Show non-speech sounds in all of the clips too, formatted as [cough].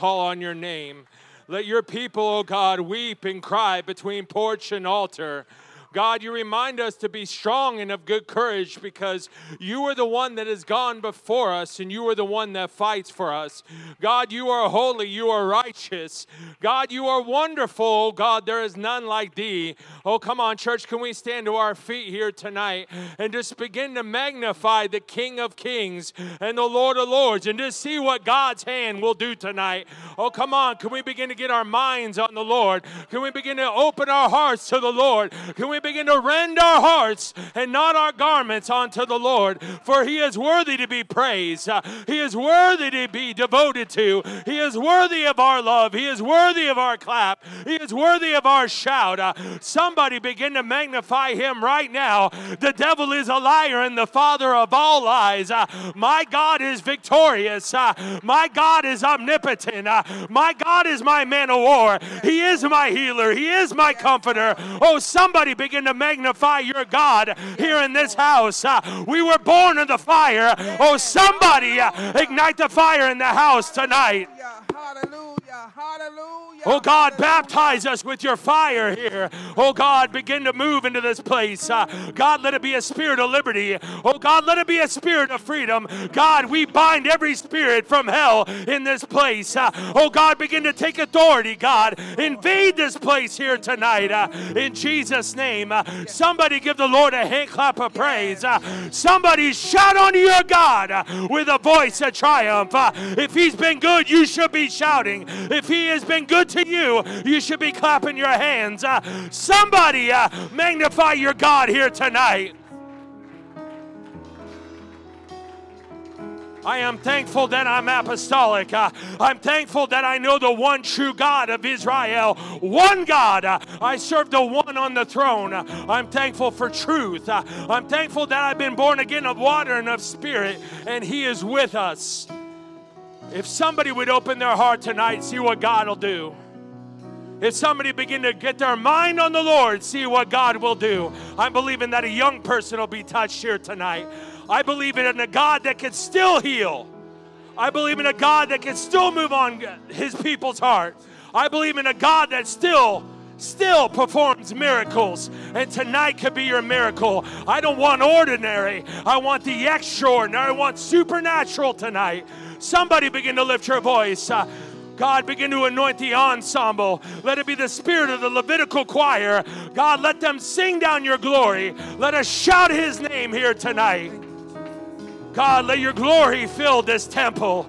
call on your name. Let your people, O oh God, weep and cry between porch and altar. God, you remind us to be strong and of good courage because you are the one that has gone before us and you are the one that fights for us. God, you are holy, you are righteous. God, you are wonderful. Oh God, there is none like thee. Oh, come on, church, can we stand to our feet here tonight and just begin to magnify the King of Kings and the Lord of Lords and just see what God's hand will do tonight? Oh, come on, can we begin to get our minds on the Lord? Can we begin to open our hearts to the Lord? Can we begin to rend our hearts and not our garments unto the Lord, for he is worthy to be praised. He is worthy to be devoted to. He is worthy of our love. He is worthy of our clap. He is worthy of our shout. Uh, somebody begin to magnify him right now. The devil is a liar and the father of all lies. Uh, my God is victorious. Uh, my God is omnipotent. My God is my man of war. He is my healer. He is my comforter. Oh, somebody begin begin to magnify your God here in this house. Uh, we were born in the fire. Oh, somebody uh, ignite the fire in the house tonight. Hallelujah. Oh God, baptize us with your fire here. Oh God, begin to move into this place. Uh, God, let it be a spirit of liberty. Oh God, let it be a spirit of freedom. God, we bind every spirit from hell in this place. Uh, oh God, begin to take authority, God. Invade this place here tonight uh, in Jesus' name. Uh, somebody give the Lord a hand clap of praise. Uh, somebody shout unto your God uh, with a voice of triumph. if He's been good, you should be shouting. If He has been good to you, you should be clapping your hands. Uh, somebody uh, magnify your God here tonight. I am thankful that I'm apostolic. Uh, I'm thankful that I know the one true God of Israel. One God. Uh, I serve the one on the throne. Uh, I'm thankful for truth. Uh, I'm thankful that I've been born again of water and of spirit, and He is with us. If somebody would open their heart tonight, see what God will do. If somebody begin to get their mind on the Lord, see what God will do. I'm believing that a young person will be touched here tonight. I believe in a God that can still heal. I believe in a God that can still move on his people's heart. I believe in a God that still still performs miracles. And tonight could be your miracle. I don't want ordinary. I want the extraordinary. I want supernatural tonight. Somebody begin to lift your voice. Uh, God, begin to anoint the ensemble. Let it be the spirit of the Levitical choir. God, let them sing down your glory. Let us shout his name here tonight. God, let your glory fill this temple.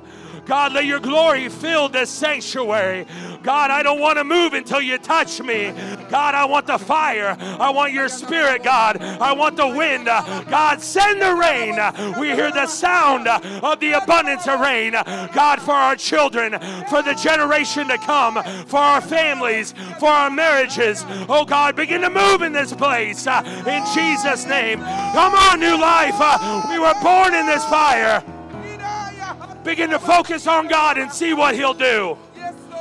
God, let your glory fill this sanctuary. God, I don't want to move until you touch me. God, I want the fire. I want your spirit, God. I want the wind. God, send the rain. We hear the sound of the abundance of rain. God, for our children, for the generation to come, for our families, for our marriages. Oh, God, begin to move in this place uh, in Jesus' name. Come on, new life. Uh, we were born in this fire. Begin to focus on God and see what He'll do.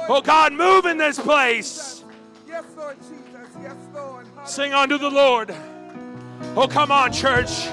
Oh God, move in this place. Yes, Lord Jesus. Yes, Lord. Sing unto the Lord. Oh, come on, church.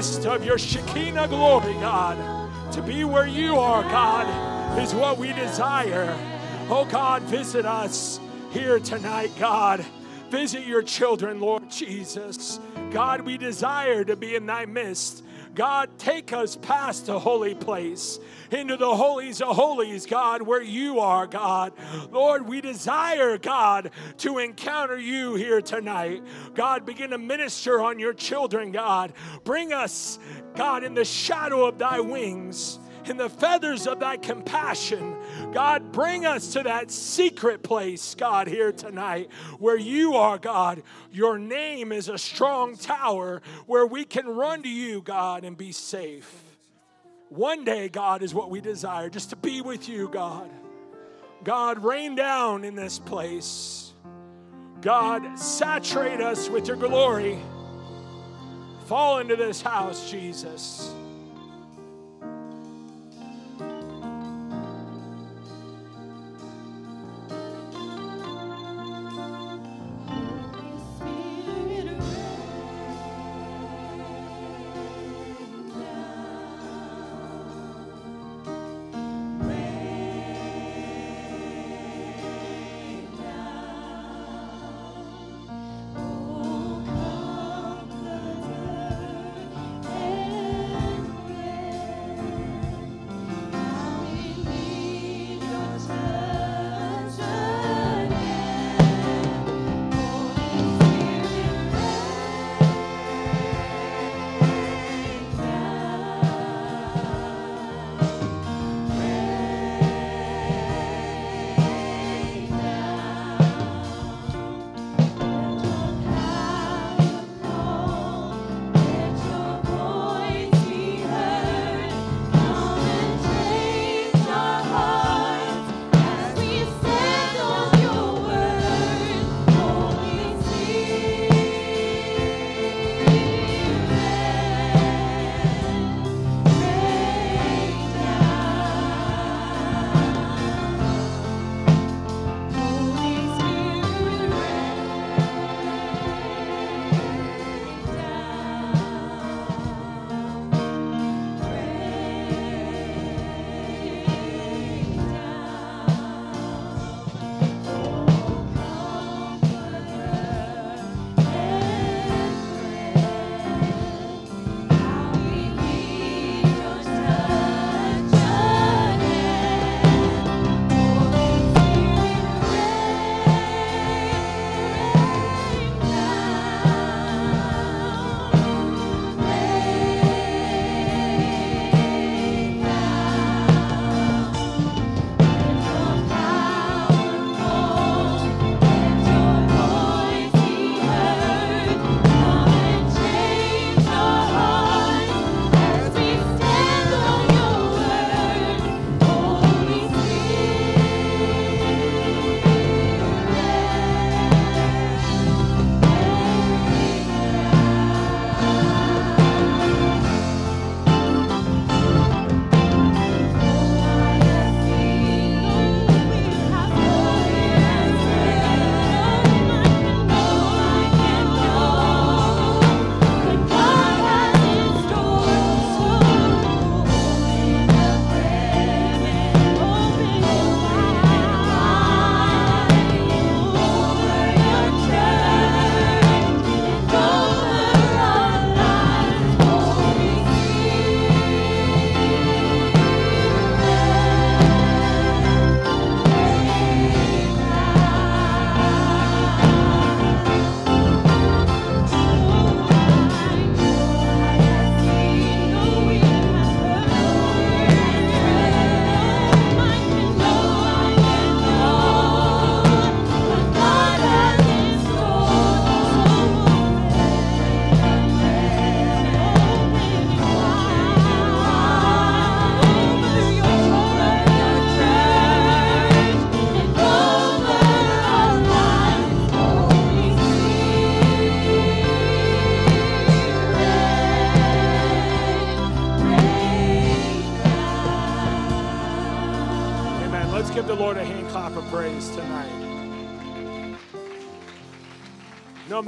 Midst of your Shekinah glory, God. To be where you are, God, is what we desire. Oh, God, visit us here tonight, God. Visit your children, Lord Jesus. God, we desire to be in thy midst. God, take us past the holy place into the holies of holies, God, where you are, God. Lord, we desire, God, to encounter you here tonight. God, begin to minister on your children, God. Bring us, God, in the shadow of thy wings in the feathers of thy compassion. God, bring us to that secret place, God, here tonight where you are, God. Your name is a strong tower where we can run to you, God, and be safe. One day, God, is what we desire, just to be with you, God. God, rain down in this place. God, saturate us with your glory. Fall into this house, Jesus.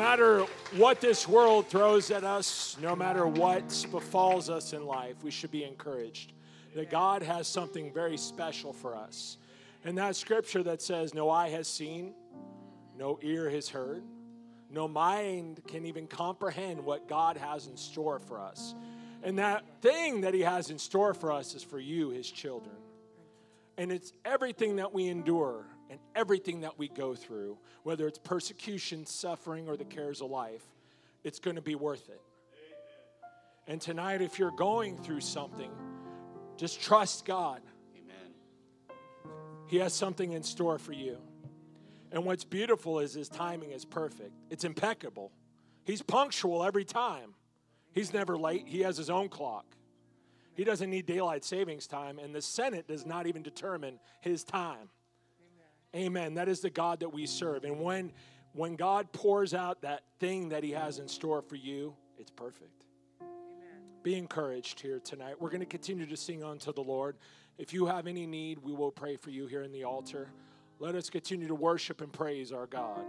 Matter what this world throws at us, no matter what befalls us in life, we should be encouraged that God has something very special for us. And that scripture that says, No eye has seen, no ear has heard, no mind can even comprehend what God has in store for us. And that thing that He has in store for us is for you, His children. And it's everything that we endure and everything that we go through, whether it's persecution, suffering, or the cares of life, it's going to be worth it. And tonight, if you're going through something, just trust God. Amen. He has something in store for you. And what's beautiful is his timing is perfect, it's impeccable. He's punctual every time. He's never late, he has his own clock. He doesn't need daylight savings time, and the Senate does not even determine his time. Amen. That is the God that we serve. And when when God pours out that thing that he has in store for you, it's perfect. Amen. Be encouraged here tonight. We're going to continue to sing unto the Lord. If you have any need, we will pray for you here in the altar. Let us continue to worship and praise our God.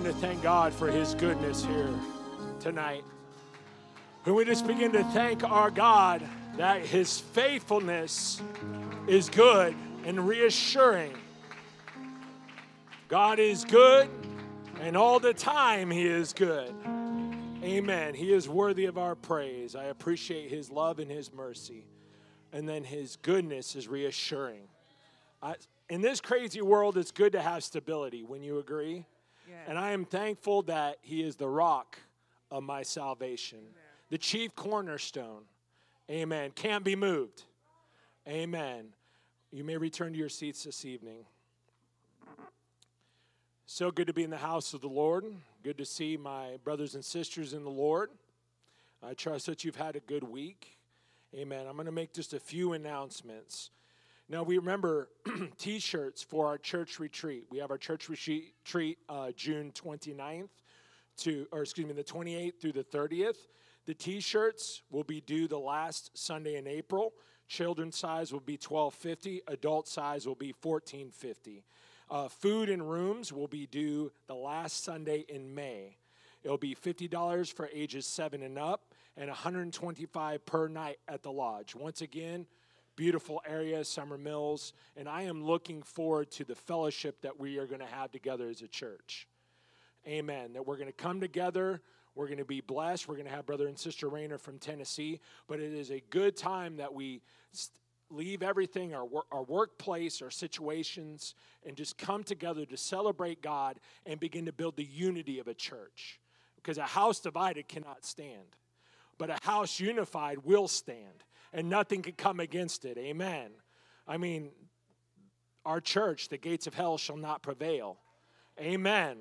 Begin to thank God for his goodness here tonight? Can we just begin to thank our God that his faithfulness is good and reassuring? God is good, and all the time he is good. Amen. He is worthy of our praise. I appreciate his love and his mercy. And then his goodness is reassuring. I, in this crazy world, it's good to have stability. When you agree? Yes. And I am thankful that He is the rock of my salvation, the chief cornerstone. Amen. Can't be moved. Amen. You may return to your seats this evening. So good to be in the house of the Lord. Good to see my brothers and sisters in the Lord. I trust that you've had a good week. Amen. I'm going to make just a few announcements. Now, we remember [clears throat] t shirts for our church retreat. We have our church retreat uh, June 29th to, or excuse me, the 28th through the 30th. The t shirts will be due the last Sunday in April. Children's size will be 1250, adult size will be 1450. Uh, food and rooms will be due the last Sunday in May. It'll be $50 for ages 7 and up and 125 per night at the lodge. Once again, beautiful area, Summer Mills, and I am looking forward to the fellowship that we are going to have together as a church. Amen. That we're going to come together. We're going to be blessed. We're going to have brother and sister Rayner from Tennessee. But it is a good time that we leave everything, our, our workplace, our situations, and just come together to celebrate God and begin to build the unity of a church. Because a house divided cannot stand, but a house unified will stand and nothing can come against it. Amen. I mean, our church, the gates of hell shall not prevail. Amen.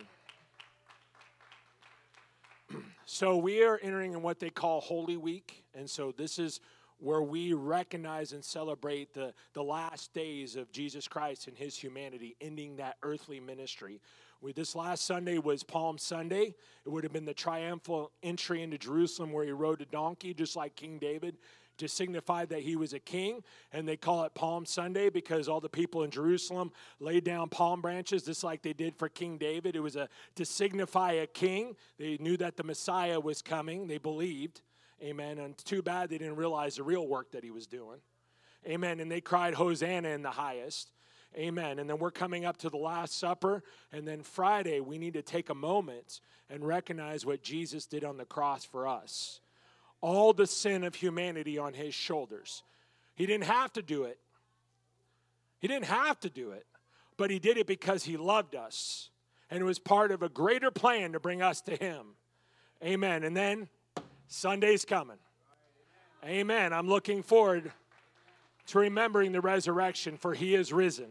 [clears throat] So we are entering in what they call Holy Week. And so this is where we recognize and celebrate the, the last days of Jesus Christ and his humanity, ending that earthly ministry. We, this last Sunday was Palm Sunday. It would have been the triumphal entry into Jerusalem where he rode a donkey, just like King David to signify that he was a king. And they call it Palm Sunday because all the people in Jerusalem laid down palm branches just like they did for King David. It was a, to signify a king. They knew that the Messiah was coming, they believed. Amen. And too bad they didn't realize the real work that he was doing. Amen. And they cried, Hosanna in the highest. Amen. And then we're coming up to the Last Supper. And then Friday, we need to take a moment and recognize what Jesus did on the cross for us all the sin of humanity on his shoulders. He didn't have to do it. He didn't have to do it, but he did it because he loved us. And it was part of a greater plan to bring us to him. Amen. And then Sunday's coming. Amen. I'm looking forward to remembering the resurrection, for he is risen.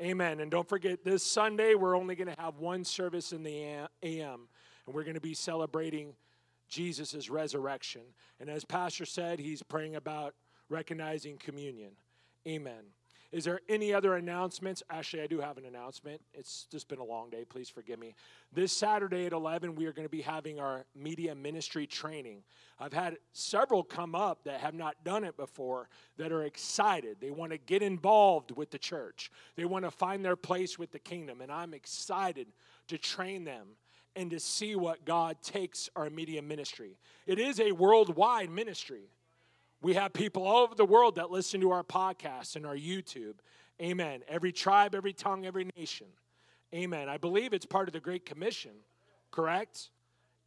Amen. And don't forget, this Sunday, we're only going to have one service in the AM, and we're going to be celebrating Jesus' resurrection. And as Pastor said, he's praying about recognizing communion. Amen. Is there any other announcements? Actually, I do have an announcement. It's just been a long day. Please forgive me. This Saturday at 11, we are going to be having our media ministry training. I've had several come up that have not done it before that are excited. They want to get involved with the church, they want to find their place with the kingdom. And I'm excited to train them and to see what God takes our media ministry. It is a worldwide ministry. We have people all over the world that listen to our podcast and our YouTube. Amen. Every tribe, every tongue, every nation. Amen. I believe it's part of the Great Commission, correct?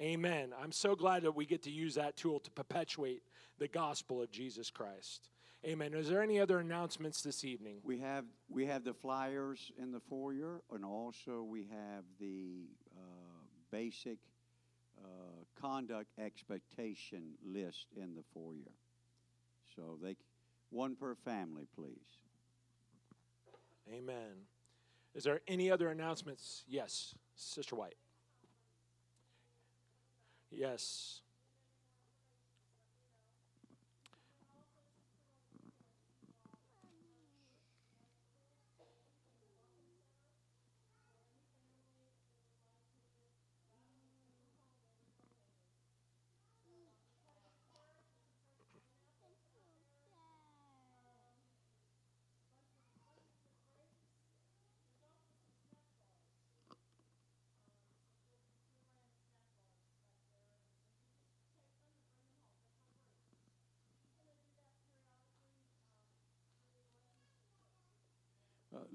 Amen. I'm so glad that we get to use that tool to perpetuate the gospel of Jesus Christ. Amen. Is there any other announcements this evening? We have we have the flyers in the foyer, and also we have the basic uh, conduct expectation list in the foyer. So they one per family, please. Amen. Is there any other announcements? Yes, Sister White. Yes.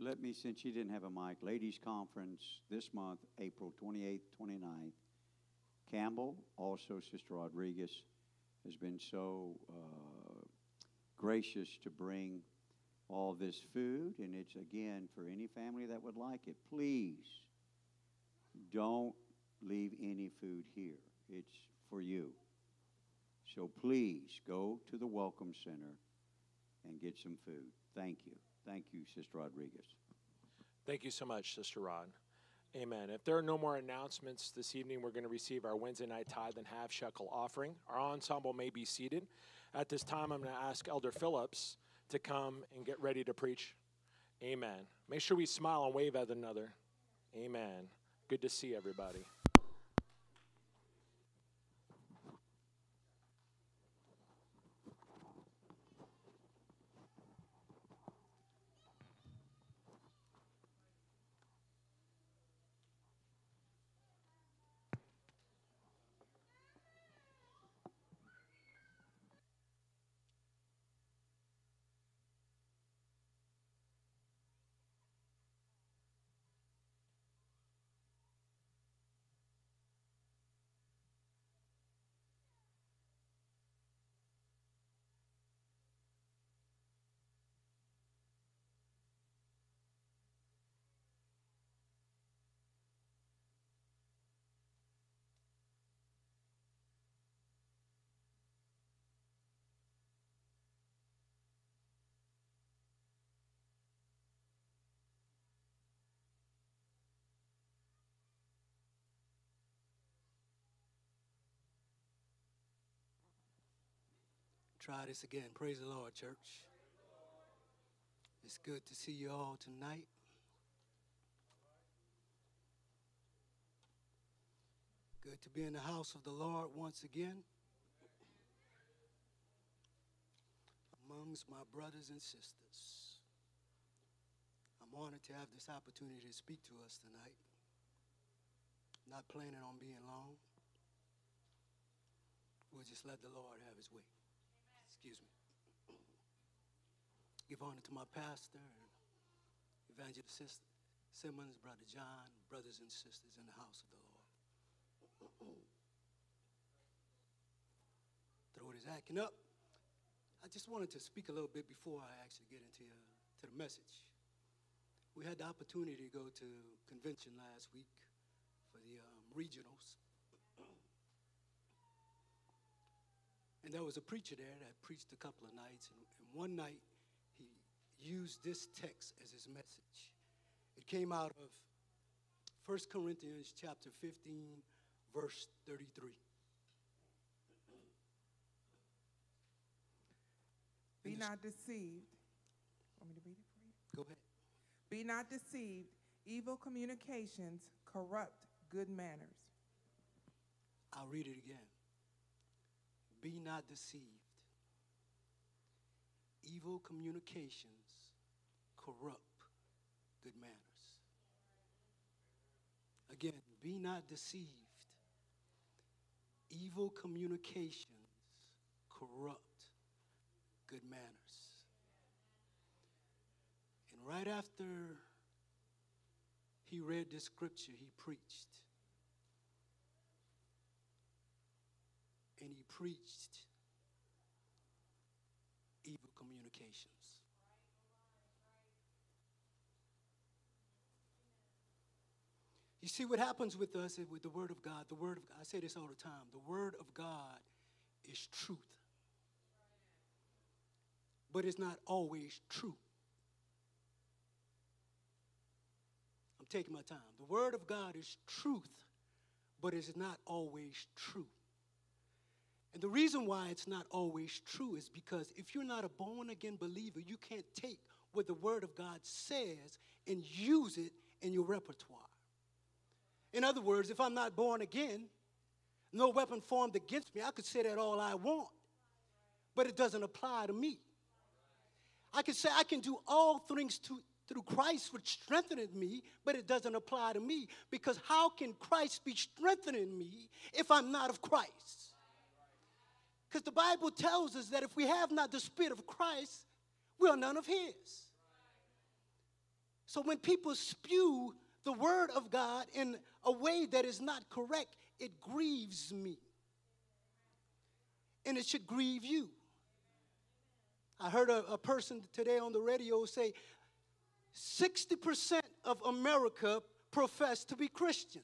Let me, since you didn't have a mic, ladies' conference this month, April 28th, 29th. Campbell, also Sister Rodriguez, has been so uh, gracious to bring all this food, and it's again for any family that would like it. Please don't leave any food here. It's for you. So please go to the Welcome Center and get some food. Thank you. Thank you, Sister Rodriguez. Thank you so much, Sister Rod. Amen. If there are no more announcements this evening, we're going to receive our Wednesday night tithe and half shekel offering. Our ensemble may be seated. At this time, I'm going to ask Elder Phillips to come and get ready to preach. Amen. Make sure we smile and wave at another. Amen. Good to see everybody. Try this again. Praise the Lord, church. It's good to see you all tonight. Good to be in the house of the Lord once again. Amongst my brothers and sisters. I'm honored to have this opportunity to speak to us tonight. Not planning on being long. We'll just let the Lord have his way. Excuse me. Give honor to my pastor and evangelist Simmons, Brother John, brothers and sisters in the house of the Lord. [clears throat] Throat is acting up. I just wanted to speak a little bit before I actually get into uh, to the message. We had the opportunity to go to convention last week for the um, regionals. And there was a preacher there that preached a couple of nights. And, and one night, he used this text as his message. It came out of 1 Corinthians chapter 15, verse 33. Be not deceived. Want me to read it for you? Go ahead. Be not deceived. Evil communications corrupt good manners. I'll read it again. Be not deceived. Evil communications corrupt good manners. Again, be not deceived. Evil communications corrupt good manners. And right after he read this scripture, he preached. And he preached evil communications. You see what happens with us with the Word of God. The Word of God, I say this all the time the Word of God is truth. But it's not always true. I'm taking my time. The Word of God is truth, but it's not always true. And the reason why it's not always true is because if you're not a born again believer, you can't take what the Word of God says and use it in your repertoire. In other words, if I'm not born again, no weapon formed against me, I could say that all I want, but it doesn't apply to me. I can say I can do all things to, through Christ which strengthened me, but it doesn't apply to me because how can Christ be strengthening me if I'm not of Christ? Because the Bible tells us that if we have not the Spirit of Christ, we are none of His. So when people spew the word of God in a way that is not correct, it grieves me. And it should grieve you. I heard a, a person today on the radio say 60% of America profess to be Christian.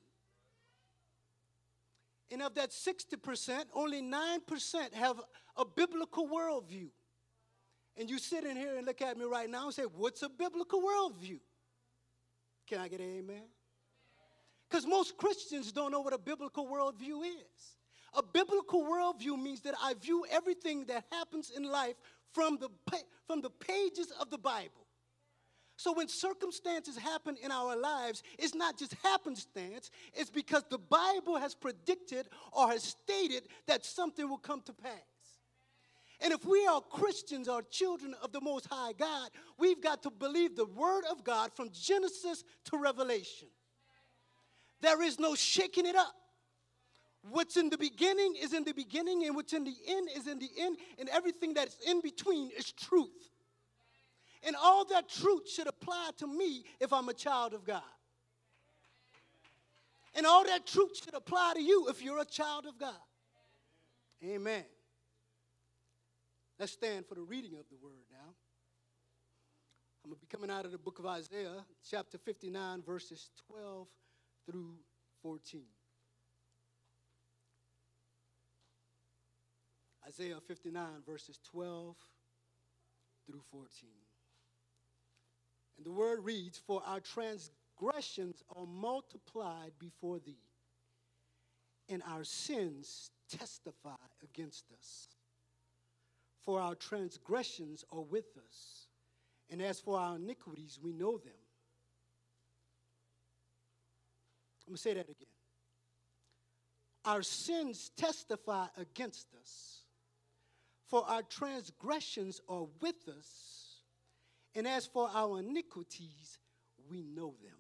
And of that 60%, only 9% have a biblical worldview. And you sit in here and look at me right now and say, What's a biblical worldview? Can I get an amen? Because most Christians don't know what a biblical worldview is. A biblical worldview means that I view everything that happens in life from the, from the pages of the Bible. So when circumstances happen in our lives, it's not just happenstance, it's because the Bible has predicted or has stated that something will come to pass. And if we are Christians or children of the Most High God, we've got to believe the Word of God from Genesis to Revelation. There is no shaking it up. What's in the beginning is in the beginning, and what's in the end is in the end, and everything that's in between is truth. And all that truth should apply to me if I'm a child of God. And all that truth should apply to you if you're a child of God. Amen. Let's stand for the reading of the word now. I'm going to be coming out of the book of Isaiah, chapter 59, verses 12 through 14. Isaiah 59, verses 12 through 14. And the word reads, For our transgressions are multiplied before thee, and our sins testify against us. For our transgressions are with us, and as for our iniquities, we know them. I'm going to say that again. Our sins testify against us, for our transgressions are with us and as for our iniquities, we know them.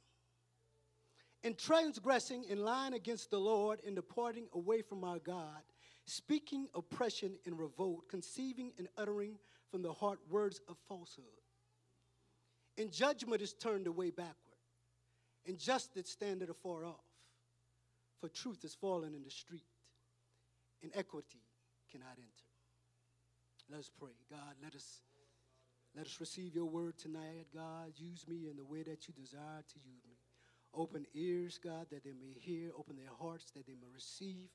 In transgressing in lying against the Lord, in departing away from our God, speaking oppression and revolt, conceiving and uttering from the heart words of falsehood. And judgment is turned away backward, and justice standeth afar off. For truth is fallen in the street, and equity cannot enter. Let us pray. God, let us let us receive your word tonight, God. Use me in the way that you desire to use me. Open ears, God, that they may hear. Open their hearts that they may receive.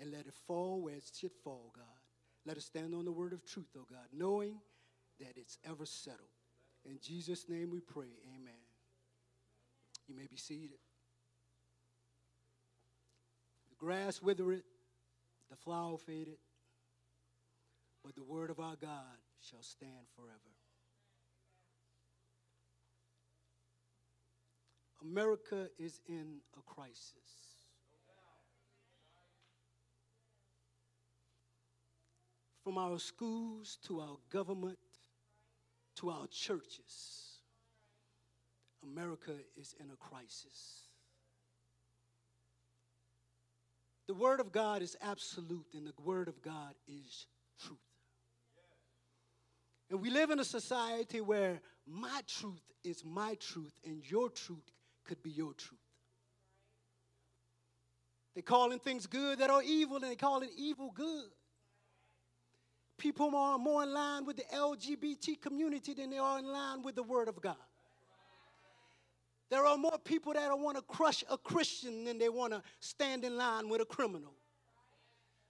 And let it fall where it should fall, God. Let us stand on the word of truth, oh God, knowing that it's ever settled. In Jesus' name we pray. Amen. You may be seated. The grass withereth, the flower faded, but the word of our God shall stand forever. America is in a crisis. From our schools to our government to our churches, America is in a crisis. The Word of God is absolute, and the Word of God is truth. And we live in a society where my truth is my truth, and your truth could be your truth. They calling things good that are evil, and they calling evil good. People are more in line with the LGBT community than they are in line with the Word of God. There are more people that want to crush a Christian than they want to stand in line with a criminal.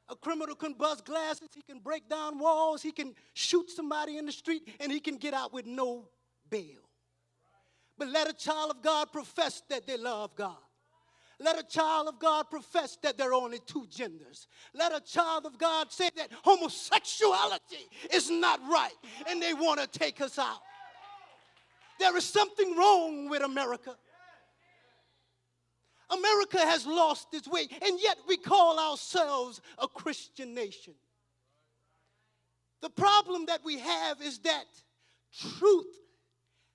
A criminal can bust glasses, he can break down walls, he can shoot somebody in the street, and he can get out with no bail. But let a child of God profess that they love God. Let a child of God profess that there are only two genders. Let a child of God say that homosexuality is not right and they want to take us out. There is something wrong with America. America has lost its way, and yet we call ourselves a Christian nation. The problem that we have is that truth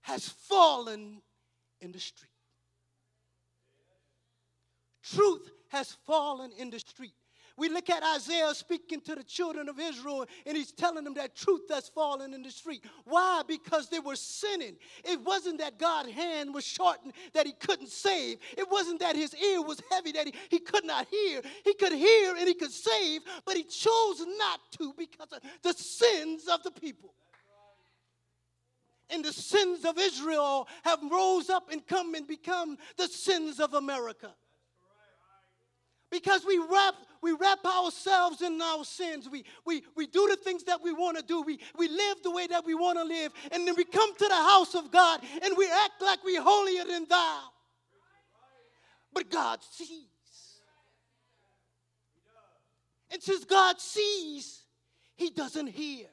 has fallen in the street. Truth has fallen in the street. We look at Isaiah speaking to the children of Israel, and he's telling them that truth that's fallen in the street. Why? Because they were sinning. It wasn't that God's hand was shortened that he couldn't save. It wasn't that his ear was heavy that he, he could not hear. He could hear and he could save, but he chose not to because of the sins of the people. And the sins of Israel have rose up and come and become the sins of America. Because we wrap we wrap ourselves in our sins. We we, we do the things that we want to do. We, we live the way that we want to live. And then we come to the house of god and we act like we're holier than thou. But god sees. And since god sees he doesn't hear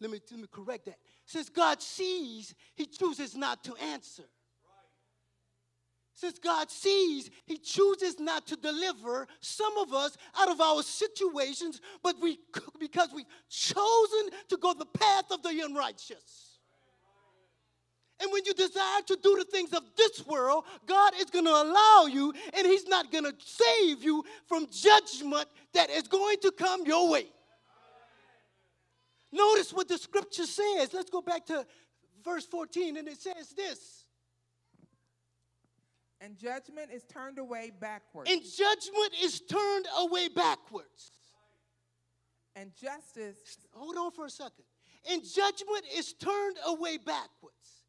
let me, let me correct that since god sees he chooses not to answer since God sees, He chooses not to deliver some of us out of our situations, but we because we've chosen to go the path of the unrighteous. And when you desire to do the things of this world, God is going to allow you, and He's not going to save you from judgment that is going to come your way. Notice what the scripture says. Let's go back to verse 14, and it says this. And judgment is turned away backwards. And judgment is turned away backwards. And justice. Hold on for a second. And judgment is turned away backwards.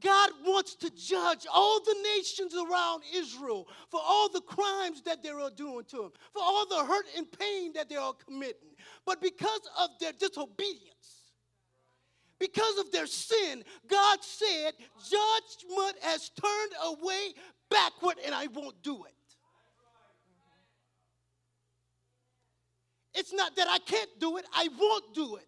God wants to judge all the nations around Israel for all the crimes that they are doing to him, for all the hurt and pain that they are committing. But because of their disobedience, because of their sin, God said, Judgment has turned away backward, and I won't do it. It's not that I can't do it, I won't do it.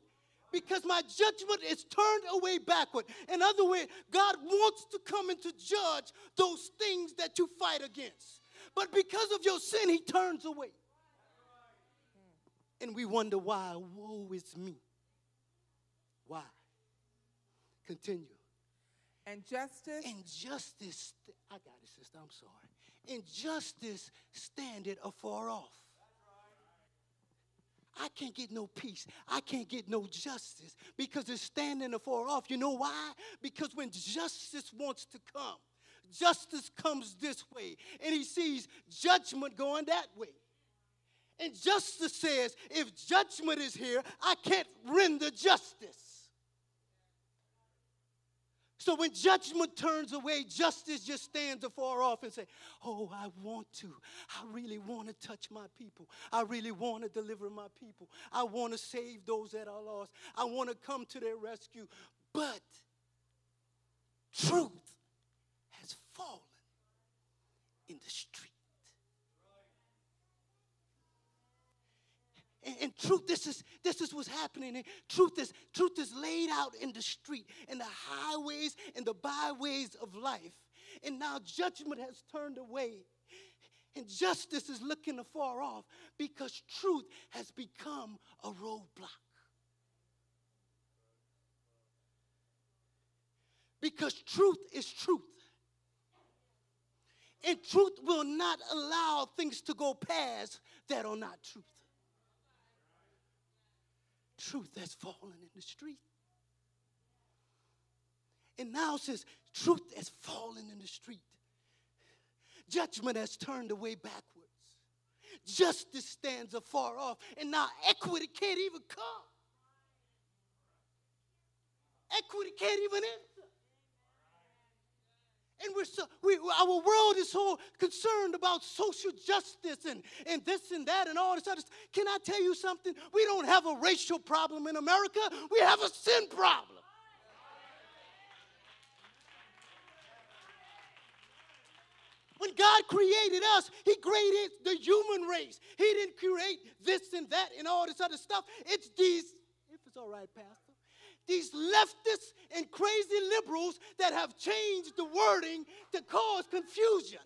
Because my judgment is turned away backward. In other words, God wants to come and to judge those things that you fight against. But because of your sin, He turns away. And we wonder why, woe is me. Why? Continue. And justice. And justice, I got it, sister, I'm sorry. And justice standeth afar off. I can't get no peace. I can't get no justice because it's standing afar off. You know why? Because when justice wants to come, justice comes this way, and he sees judgment going that way. And justice says, if judgment is here, I can't render justice. So when judgment turns away, justice just stands afar off and say, "Oh, I want to. I really want to touch my people. I really want to deliver my people. I want to save those that are lost. I want to come to their rescue." But truth has fallen in the street. And, and, truth, this is this is what's happening. And truth is truth is laid out in the street, in the highways and the byways of life. And now judgment has turned away. And justice is looking afar off because truth has become a roadblock. Because truth is truth. And truth will not allow things to go past that are not truth truth that's fallen in the street. And now says, truth has fallen in the street. Judgment has turned away backwards. Justice stands afar off, and now equity can't even come. Equity can't even enter. And we're so, we, our world is so concerned about social justice and, and this and that and all this other stuff. Can I tell you something? We don't have a racial problem in America, we have a sin problem. When God created us, He created the human race. He didn't create this and that and all this other stuff. It's these, if it's all right, Pastor these leftists and crazy liberals that have changed the wording to cause confusion.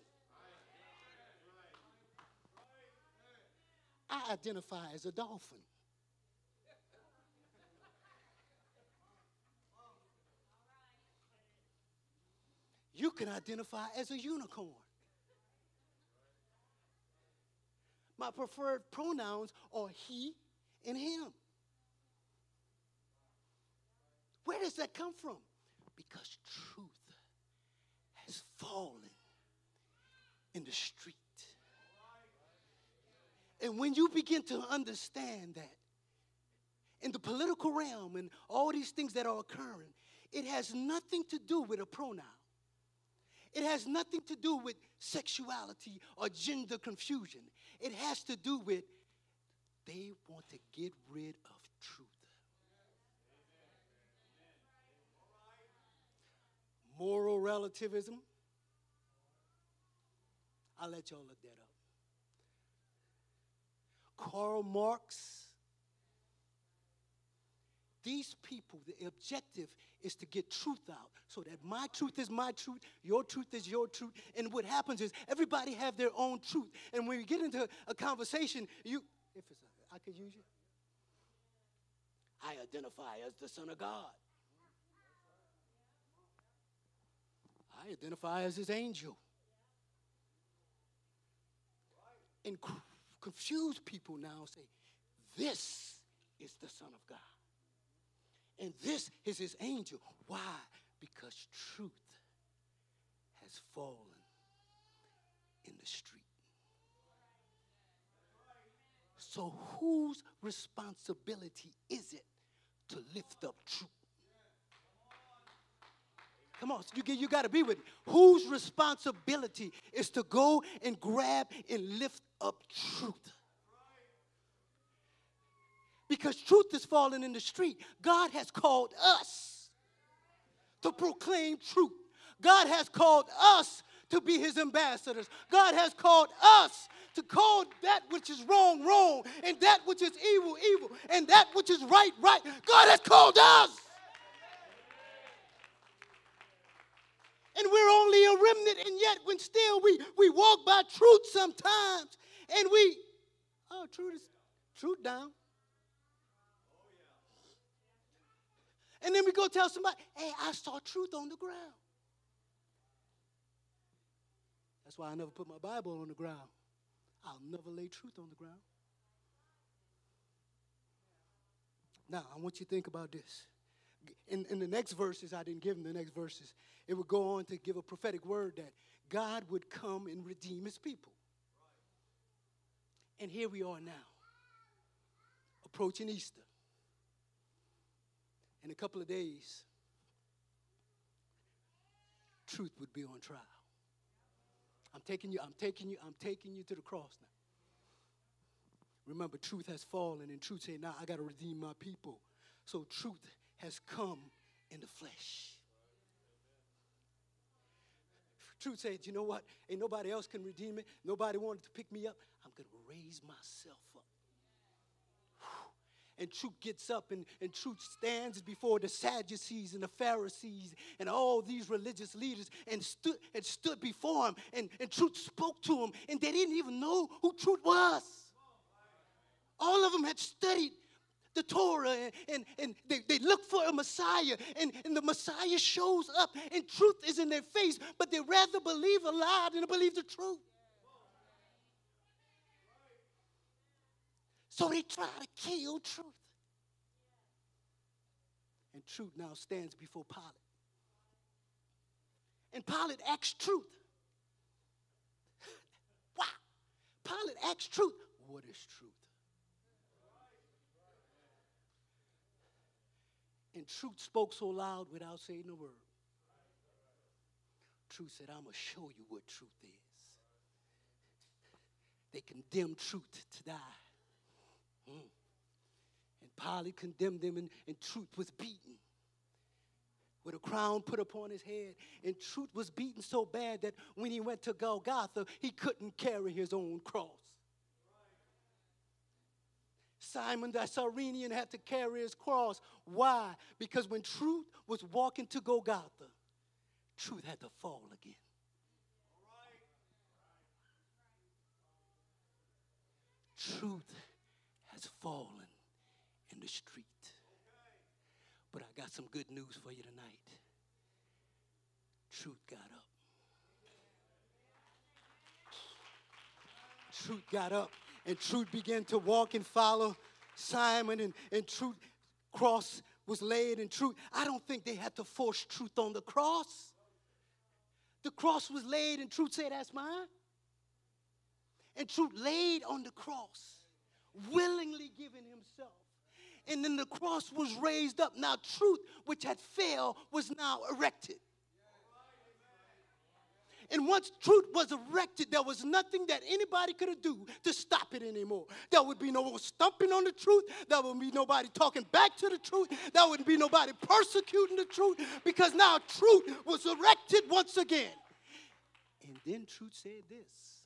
I identify as a dolphin. You can identify as a unicorn. my preferred pronouns are he and him. Where does that come from? Because truth has fallen in the street. And when you begin to understand that in the political realm and all these things that are occurring, it has nothing to do with a pronoun. It has nothing to do with sexuality or gender confusion. It has to do with they want to get rid of truth. Moral relativism. I'll let y'all look that up. Karl Marx. These people, the objective is to get truth out so that my truth is my truth, your truth is your truth. And what happens is everybody have their own truth. And when you get into a conversation, you, if it's, I could use you. I identify as the Son of God. I identify as His angel. And confuse people now say, this is the Son of God. And this is his angel. Why? Because truth has fallen in the street. So, whose responsibility is it to lift up truth? Come on, you, you got to be with me. Whose responsibility is to go and grab and lift up truth? because truth is falling in the street. God has called us to proclaim truth. God has called us to be his ambassadors. God has called us to call that which is wrong, wrong, and that which is evil, evil, and that which is right, right. God has called us. And we're only a remnant, and yet when still we, we walk by truth sometimes, and we, oh, truth is truth down. And then we go tell somebody, hey, I saw truth on the ground. That's why I never put my Bible on the ground. I'll never lay truth on the ground. Now, I want you to think about this. In, in the next verses, I didn't give him the next verses. It would go on to give a prophetic word that God would come and redeem his people. And here we are now, approaching Easter in a couple of days, truth would be on trial. I'm taking you, I'm taking you, I'm taking you to the cross now. Remember, truth has fallen, and truth said, Now I got to redeem my people. So truth has come in the flesh. Truth said, You know what? Ain't nobody else can redeem me. Nobody wanted to pick me up. I'm going to raise myself up and truth gets up and, and truth stands before the Sadducees and the Pharisees and all these religious leaders and stood and stood before him and, and truth spoke to him and they didn't even know who truth was. All of them had studied the Torah and, and, and they, they look for a Messiah and, and the Messiah shows up and truth is in their face, but they rather believe a lie than believe the truth. So they try to kill truth. And truth now stands before Pilate. And Pilate asks truth. [laughs] wow. Pilate asks truth. What is truth? And truth spoke so loud without saying a word. Truth said, I'm going to show you what truth is. They condemned truth to die. Mm. And Pilate condemned them, and, and truth was beaten with a crown put upon his head. And truth was beaten so bad that when he went to Golgotha, he couldn't carry his own cross. Simon the Cyrenian had to carry his cross. Why? Because when truth was walking to Golgotha, truth had to fall again. Truth has fallen in the street. But I got some good news for you tonight. Truth got up. Truth got up And truth began to walk and follow Simon, and, and truth cross was laid and truth. I don't think they had to force truth on the cross. The cross was laid, and truth said, That's mine. And truth laid on the cross, willingly giving himself. And then the cross was raised up. Now, truth, which had failed, was now erected. And once truth was erected, there was nothing that anybody could do to stop it anymore. There would be no more stumping on the truth. There would be nobody talking back to the truth. There wouldn't be nobody persecuting the truth because now truth was erected once again. And then truth said this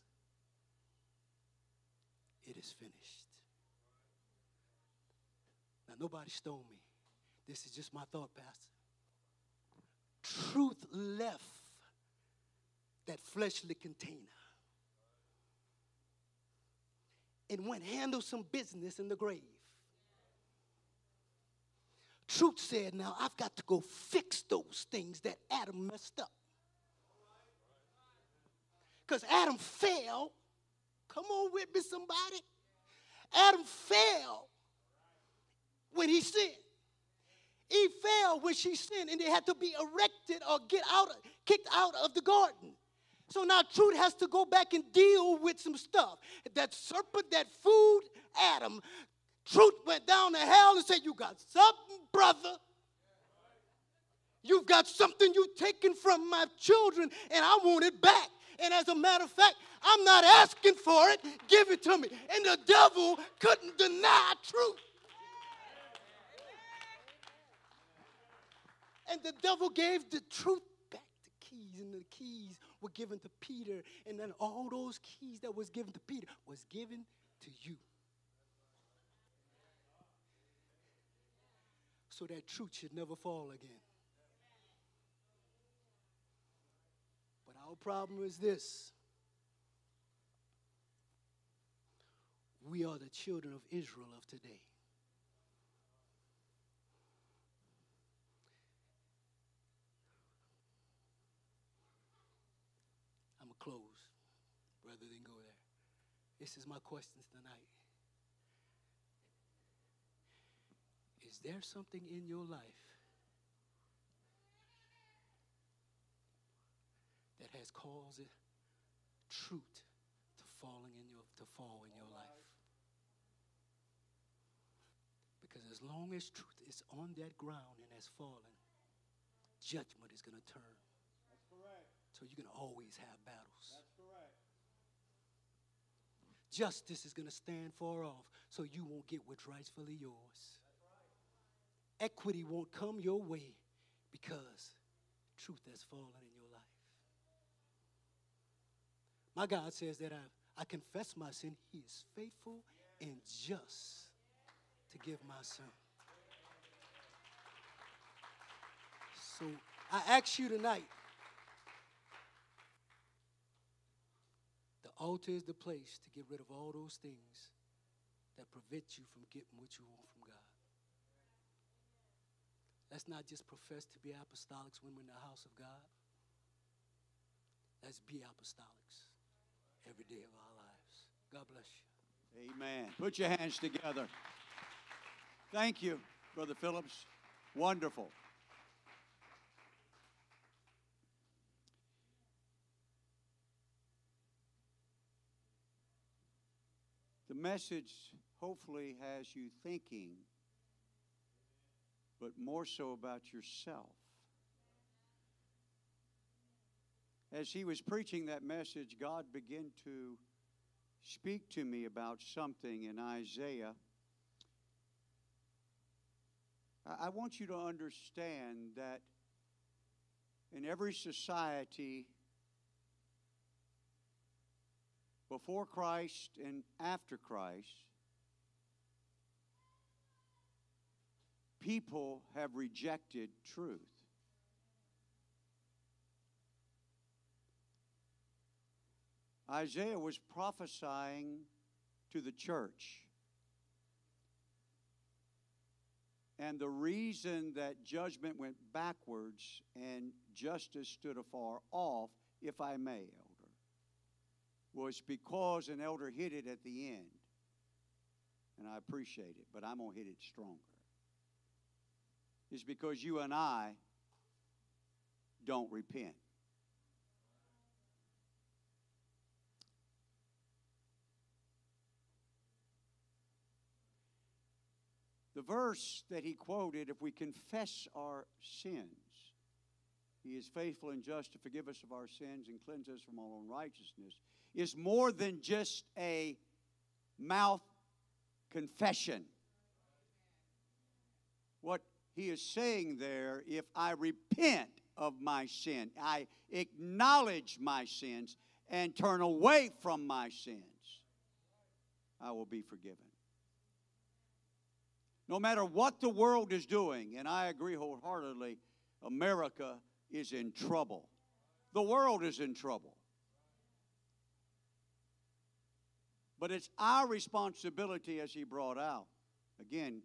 It is finished. Now, nobody stole me. This is just my thought, Pastor. Truth left that fleshly container and went handle some business in the grave. Truth said, Now I've got to go fix those things that Adam messed up. Because Adam fell. Come on with me, somebody. Adam fell when he sinned. Eve fell when she sinned, and they had to be erected or get out, kicked out of the garden. So now truth has to go back and deal with some stuff. That serpent that food Adam, truth went down to hell and said, You got something, brother. You've got something you've taken from my children, and I want it back. And as a matter of fact, I'm not asking for it. Give it to me. And the devil couldn't deny truth. And the devil gave the truth back the keys, and the keys were given to Peter, and then all those keys that was given to Peter was given to you. So that truth should never fall again. But our problem is this. We are the children of Israel of today. close rather than go there. This is my questions tonight. Is there something in your life that has caused truth to falling in your to fall in your life? Because as long as truth is on that ground and has fallen, judgment is going to turn. So you can always have battles. Justice is going to stand far off, so you won't get what's rightfully yours. Right. Equity won't come your way because truth has fallen in your life. My God says that I, I confess my sin. He is faithful and just to give my son. So I ask you tonight altar is the place to get rid of all those things that prevent you from getting what you want from God. Let's not just profess to be apostolics when we're in the house of God. Let's be apostolics every day of our lives. God bless you. Amen. Put your hands together. Thank you, Brother Phillips. Wonderful. Message hopefully has you thinking, but more so about yourself. As he was preaching that message, God began to speak to me about something in Isaiah. I want you to understand that in every society, before Christ and after Christ, people have rejected truth. Isaiah was prophesying to the church. And the reason that judgment went backwards and justice stood afar off, if I may, was because an elder hit it at the end. and I appreciate it, but I'm going to hit it stronger. Is because you and I don't repent. The verse that he quoted, if we confess our sins, he is faithful and just to forgive us of our sins and cleanse us from all unrighteousness, is more than just a mouth confession. What he is saying there, if I repent of my sin, I acknowledge my sins and turn away from my sins, I will be forgiven. No matter what the world is doing, and I agree wholeheartedly, America is in trouble. The world is in trouble. But it's our responsibility, as he brought out. Again,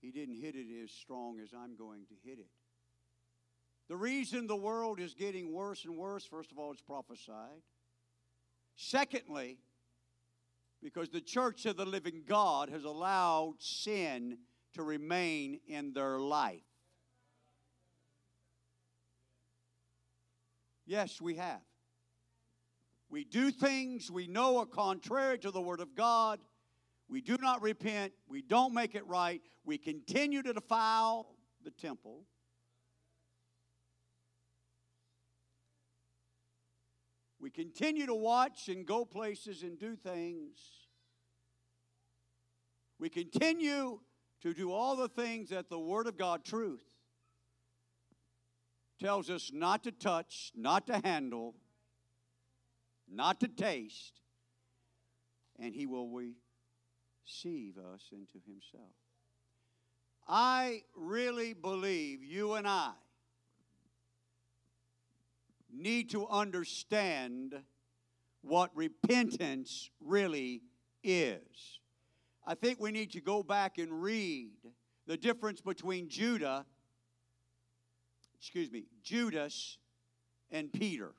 he didn't hit it as strong as I'm going to hit it. The reason the world is getting worse and worse, first of all, it's prophesied. Secondly, because the church of the living God has allowed sin to remain in their life. Yes, we have. We do things we know are contrary to the Word of God. We do not repent. We don't make it right. We continue to defile the temple. We continue to watch and go places and do things. We continue to do all the things that the Word of God, truth, tells us not to touch, not to handle, not to taste, and He will receive us into Himself. I really believe you and I need to understand what repentance really is. I think we need to go back and read the difference between Judah, excuse me, Judas and Peter.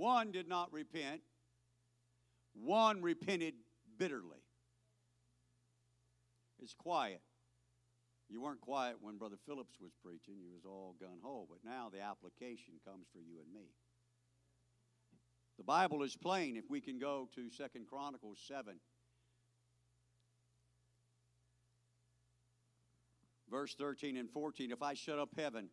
One did not repent, one repented bitterly. It's quiet. You weren't quiet when Brother Phillips was preaching. You was all gun ho. But now the application comes for you and me. The Bible is plain. If we can go to Second Chronicles 7, verse 13 and 14. If I shut up heaven,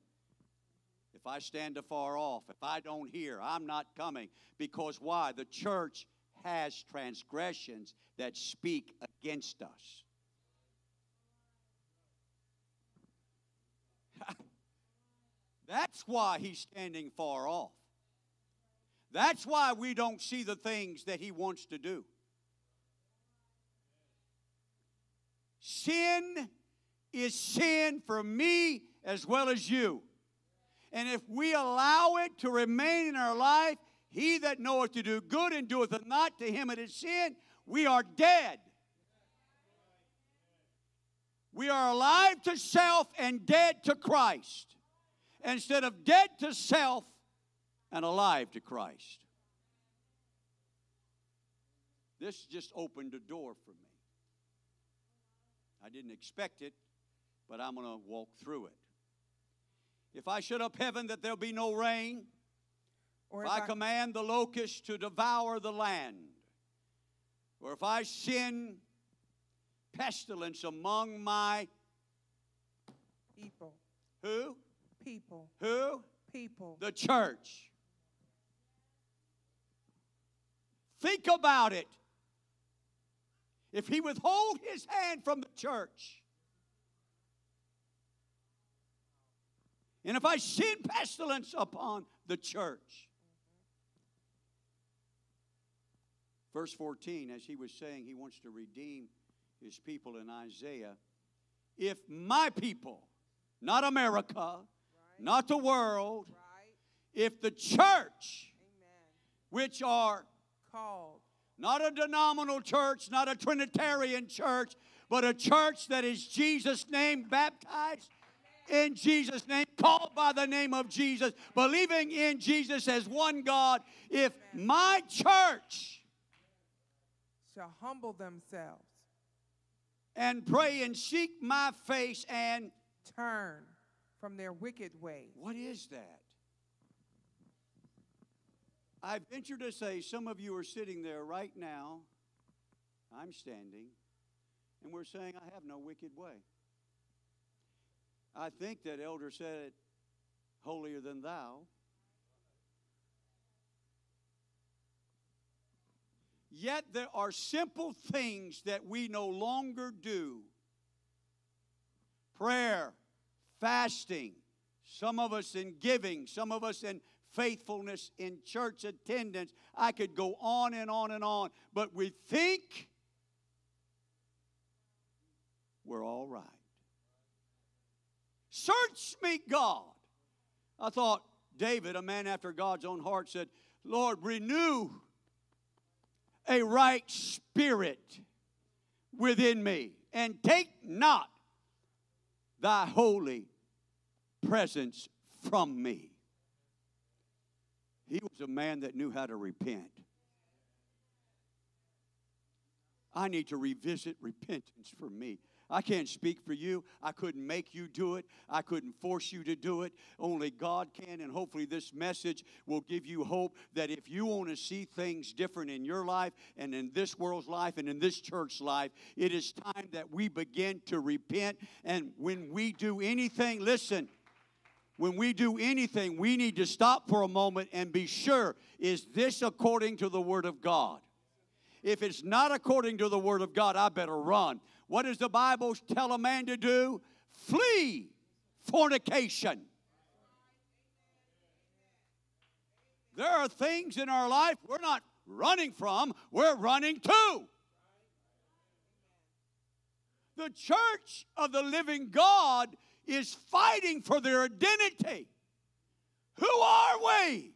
if I stand afar off, if I don't hear, I'm not coming. Because why? The church has transgressions that speak against us. [laughs] That's why he's standing far off. That's why we don't see the things that he wants to do. Sin is sin for me as well as you. And if we allow it to remain in our life, he that knoweth to do good and doeth it not, to him it is sin, we are dead. We are alive to self and dead to Christ instead of dead to self and alive to Christ. This just opened a door for me. I didn't expect it, but I'm going to walk through it. If I shut up heaven that there'll be no rain, or if, if I, I command the locust to devour the land, or if I send pestilence among my people. Who? People. Who? People. The church. Think about it. If he withhold his hand from the church, and if I send pestilence upon the church, verse 14, as he was saying, he wants to redeem his people in Isaiah. If my people, not America, not the world. If the church, which are called, not a denominational church, not a Trinitarian church, but a church that is Jesus' name baptized in Jesus' name, called by the name of Jesus, believing in Jesus as one God. If my church shall humble themselves, and pray and seek my face and turn from their wicked way. what is that? I venture to say some of you are sitting there right now. I'm standing, and we're saying, I have no wicked way. I think that elder said it holier than thou. Yet there are simple things that we no longer do prayer, fasting, some of us in giving, some of us in faithfulness in church attendance. I could go on and on and on, but we think we're all right. Search me, God. I thought David, a man after God's own heart, said, Lord, renew a right spirit within me, and take not thy holy presence from me. He was a man that knew how to repent. I need to revisit repentance for me. I can't speak for you. I couldn't make you do it. I couldn't force you to do it. Only God can. And hopefully, this message will give you hope that if you want to see things different in your life and in this world's life and in this church life, it is time that we begin to repent. And when we do anything, listen, when we do anything, we need to stop for a moment and be sure is this according to the Word of God? If it's not according to the Word of God, I better run. What does the Bible tell a man to do? Flee fornication. There are things in our life we're not running from, we're running to. The church of the living God is fighting for their identity. Who are we?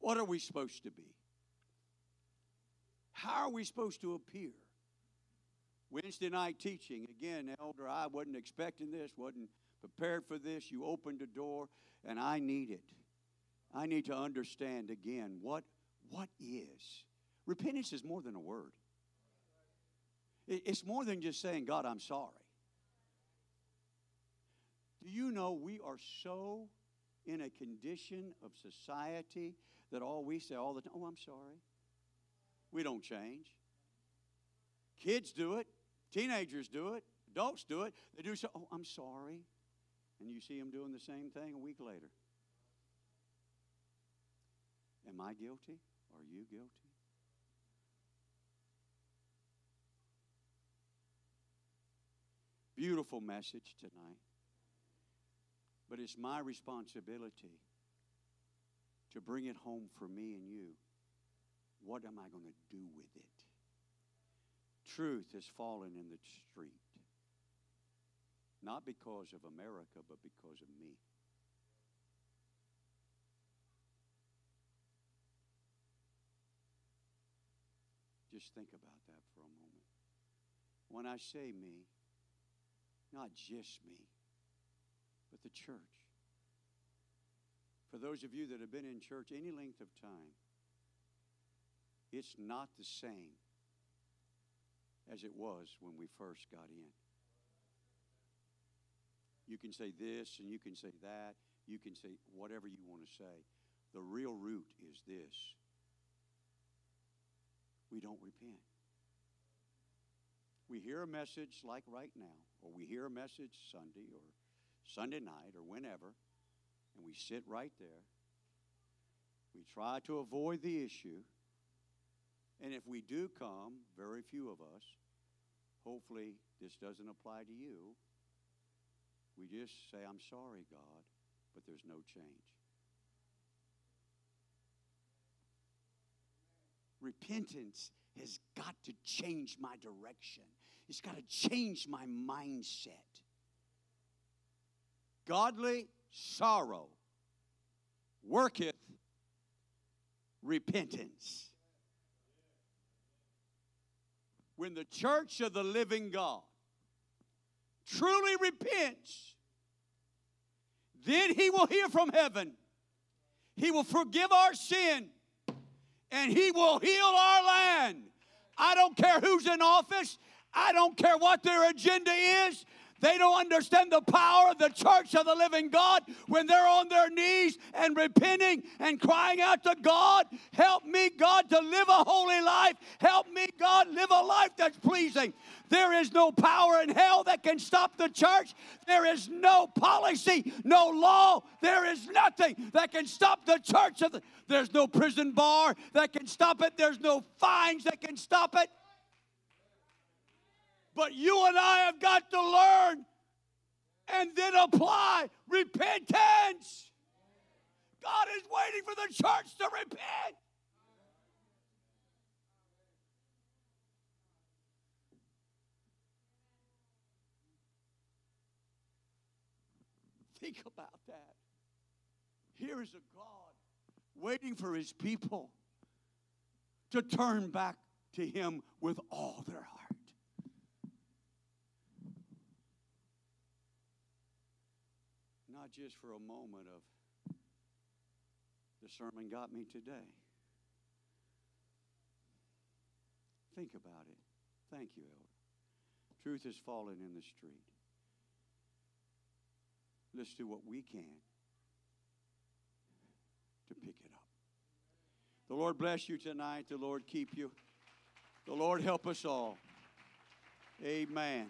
What are we supposed to be? How are we supposed to appear? Wednesday night teaching, again, Elder, I wasn't expecting this, wasn't prepared for this. You opened a door, and I need it. I need to understand again what, what is. Repentance is more than a word, it's more than just saying, God, I'm sorry. Do you know we are so in a condition of society that all we say all the time, oh, I'm sorry. We don't change. Kids do it. Teenagers do it, adults do it. They do so, oh, I'm sorry. And you see them doing the same thing a week later. Am I guilty? Are you guilty? Beautiful message tonight. But it's my responsibility to bring it home for me and you. What am I going to do with it? Truth has fallen in the street. Not because of America, but because of me. Just think about that for a moment. When I say me, not just me, but the church. For those of you that have been in church any length of time, it's not the same as it was when we first got in. You can say this and you can say that. You can say whatever you want to say. The real root is this we don't repent. We hear a message like right now, or we hear a message Sunday or Sunday night or whenever, and we sit right there. We try to avoid the issue. And if we do come, very few of us, hopefully this doesn't apply to you. We just say, I'm sorry, God, but there's no change. Repentance has got to change my direction. It's got to change my mindset. Godly sorrow worketh repentance. When the church of the living God truly repents Then he will hear from heaven. He will forgive our sin and he will heal our land. I don't care who's in office. I don't care what their agenda is. They don't understand the power of the church of the living God when they're on their knees and repenting and crying out to God, Help me, God, to live a holy life. Help me, God, live a life that's pleasing. There is no power in hell that can stop the church. There is no policy, no law. There is nothing that can stop the church. The, there's no prison bar that can stop it. There's no fines that can stop it. But you and I have got to learn and then apply repentance. God is waiting for the church to repent. Think about that. Here is a God waiting for his people to turn back to him with all their heart. Not just for a moment of the sermon got me today. Think about it. Thank you, Elder. Truth has fallen in the street. Let's do what we can to pick it up. The Lord bless you tonight. The Lord keep you. The Lord help us all. Amen.